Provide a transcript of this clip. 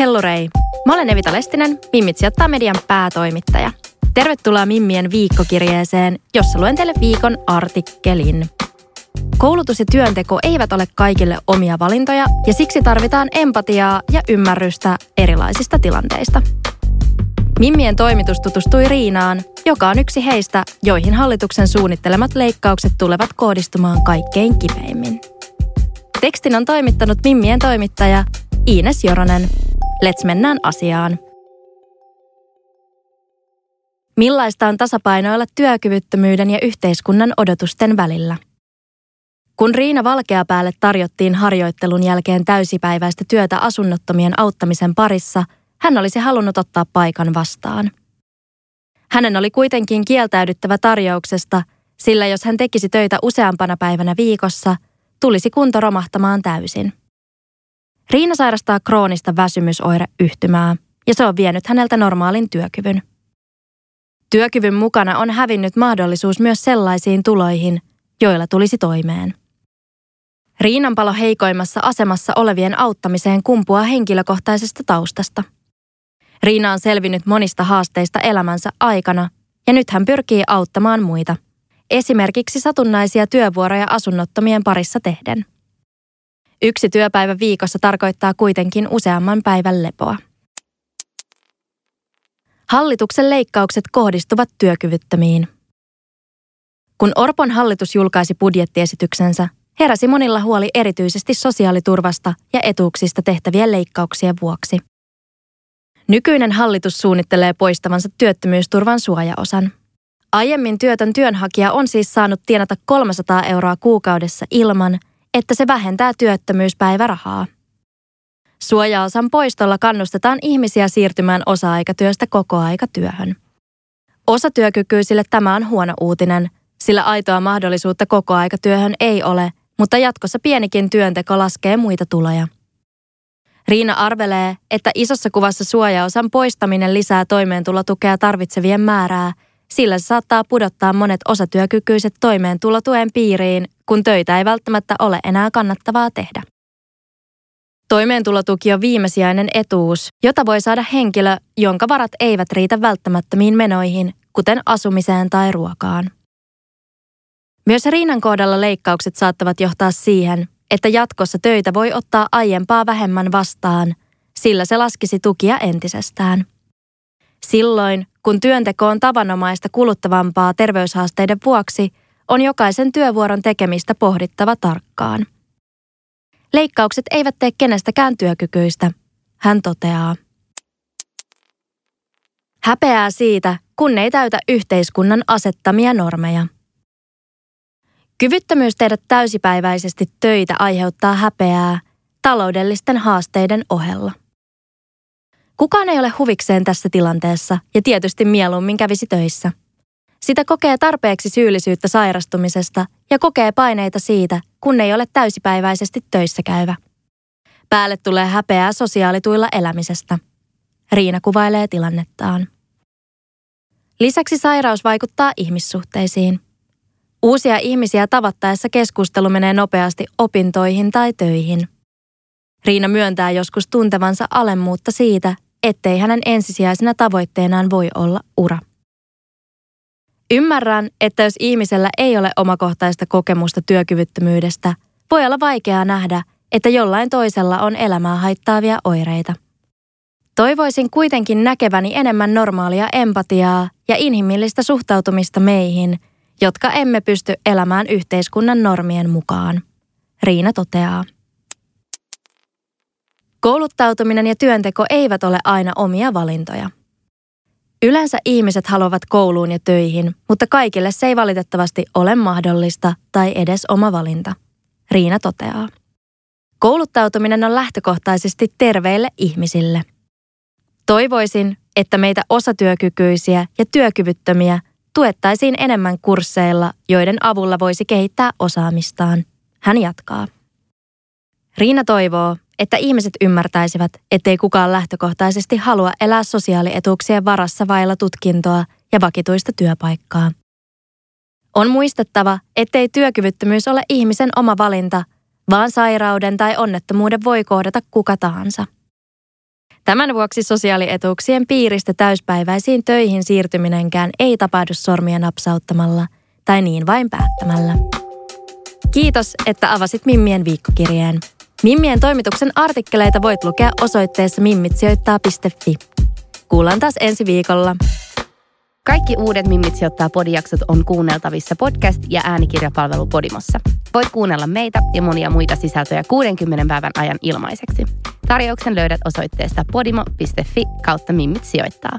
Hellurei! Mä olen Evita Lestinen, Mimmit sijoittaa median päätoimittaja. Tervetuloa Mimmien viikkokirjeeseen, jossa luen teille viikon artikkelin. Koulutus ja työnteko eivät ole kaikille omia valintoja ja siksi tarvitaan empatiaa ja ymmärrystä erilaisista tilanteista. Mimmien toimitus tutustui Riinaan, joka on yksi heistä, joihin hallituksen suunnittelemat leikkaukset tulevat kohdistumaan kaikkein kipeimmin. Tekstin on toimittanut Mimmien toimittaja Iines Joronen. Let's mennään asiaan. Millaista on tasapainoilla työkyvyttömyyden ja yhteiskunnan odotusten välillä? Kun Riina Valkeapäälle tarjottiin harjoittelun jälkeen täysipäiväistä työtä asunnottomien auttamisen parissa, hän olisi halunnut ottaa paikan vastaan. Hänen oli kuitenkin kieltäydyttävä tarjouksesta, sillä jos hän tekisi töitä useampana päivänä viikossa, tulisi kunto romahtamaan täysin. Riina sairastaa kroonista väsymysoireyhtymää, ja se on vienyt häneltä normaalin työkyvyn. Työkyvyn mukana on hävinnyt mahdollisuus myös sellaisiin tuloihin, joilla tulisi toimeen. Riinan palo heikoimmassa asemassa olevien auttamiseen kumpuaa henkilökohtaisesta taustasta. Riina on selvinnyt monista haasteista elämänsä aikana ja nyt hän pyrkii auttamaan muita. Esimerkiksi satunnaisia työvuoroja asunnottomien parissa tehden. Yksi työpäivä viikossa tarkoittaa kuitenkin useamman päivän lepoa. Hallituksen leikkaukset kohdistuvat työkyvyttömiin. Kun Orpon hallitus julkaisi budjettiesityksensä, heräsi monilla huoli erityisesti sosiaaliturvasta ja etuuksista tehtävien leikkauksien vuoksi. Nykyinen hallitus suunnittelee poistavansa työttömyysturvan suojaosan. Aiemmin työtön työnhakija on siis saanut tienata 300 euroa kuukaudessa ilman, että se vähentää työttömyyspäivärahaa. Suojaosan poistolla kannustetaan ihmisiä siirtymään osa-aikatyöstä kokoaikatyöhön. Osatyökykyisille tämä on huono uutinen, sillä aitoa mahdollisuutta kokoaikatyöhön ei ole, mutta jatkossa pienikin työnteko laskee muita tuloja. Riina arvelee, että isossa kuvassa suojaosan poistaminen lisää toimeentulotukea tarvitsevien määrää, sillä se saattaa pudottaa monet osatyökykyiset toimeentulotuen piiriin, kun töitä ei välttämättä ole enää kannattavaa tehdä. Toimeentulotuki on viimesijainen etuus, jota voi saada henkilö, jonka varat eivät riitä välttämättömiin menoihin, kuten asumiseen tai ruokaan. Myös Riinan kohdalla leikkaukset saattavat johtaa siihen, että jatkossa töitä voi ottaa aiempaa vähemmän vastaan, sillä se laskisi tukia entisestään. Silloin, kun työnteko on tavanomaista kuluttavampaa terveyshaasteiden vuoksi, on jokaisen työvuoron tekemistä pohdittava tarkkaan. Leikkaukset eivät tee kenestäkään työkykyistä, hän toteaa. Häpeää siitä, kun ei täytä yhteiskunnan asettamia normeja. Kyvyttömyys tehdä täysipäiväisesti töitä aiheuttaa häpeää taloudellisten haasteiden ohella. Kukaan ei ole huvikseen tässä tilanteessa ja tietysti mieluummin kävisi töissä. Sitä kokee tarpeeksi syyllisyyttä sairastumisesta ja kokee paineita siitä, kun ei ole täysipäiväisesti töissä käyvä. Päälle tulee häpeää sosiaalituilla elämisestä. Riina kuvailee tilannettaan. Lisäksi sairaus vaikuttaa ihmissuhteisiin – Uusia ihmisiä tavattaessa keskustelu menee nopeasti opintoihin tai töihin. Riina myöntää joskus tuntevansa alemmuutta siitä, ettei hänen ensisijaisena tavoitteenaan voi olla ura. Ymmärrän, että jos ihmisellä ei ole omakohtaista kokemusta työkyvyttömyydestä, voi olla vaikeaa nähdä, että jollain toisella on elämää haittaavia oireita. Toivoisin kuitenkin näkeväni enemmän normaalia empatiaa ja inhimillistä suhtautumista meihin – jotka emme pysty elämään yhteiskunnan normien mukaan. Riina toteaa. Kouluttautuminen ja työnteko eivät ole aina omia valintoja. Yleensä ihmiset haluavat kouluun ja töihin, mutta kaikille se ei valitettavasti ole mahdollista tai edes oma valinta. Riina toteaa. Kouluttautuminen on lähtökohtaisesti terveille ihmisille. Toivoisin, että meitä osatyökykyisiä ja työkyvyttömiä tuettaisiin enemmän kursseilla, joiden avulla voisi kehittää osaamistaan. Hän jatkaa. Riina toivoo, että ihmiset ymmärtäisivät, ettei kukaan lähtökohtaisesti halua elää sosiaalietuuksien varassa vailla tutkintoa ja vakituista työpaikkaa. On muistettava, ettei työkyvyttömyys ole ihmisen oma valinta, vaan sairauden tai onnettomuuden voi kohdata kuka tahansa. Tämän vuoksi sosiaalietuuksien piiristä täyspäiväisiin töihin siirtyminenkään ei tapahdu sormia napsauttamalla tai niin vain päättämällä. Kiitos, että avasit Mimmien viikkokirjeen. Mimmien toimituksen artikkeleita voit lukea osoitteessa mimmitsijoittaa.fi. Kuullaan taas ensi viikolla. Kaikki uudet Mimmit sijoittaa podijaksot on kuunneltavissa podcast- ja äänikirjapalvelu Podimossa. Voit kuunnella meitä ja monia muita sisältöjä 60 päivän ajan ilmaiseksi. Tarjouksen löydät osoitteesta podimo.fi kautta Mimmit sijoittaa.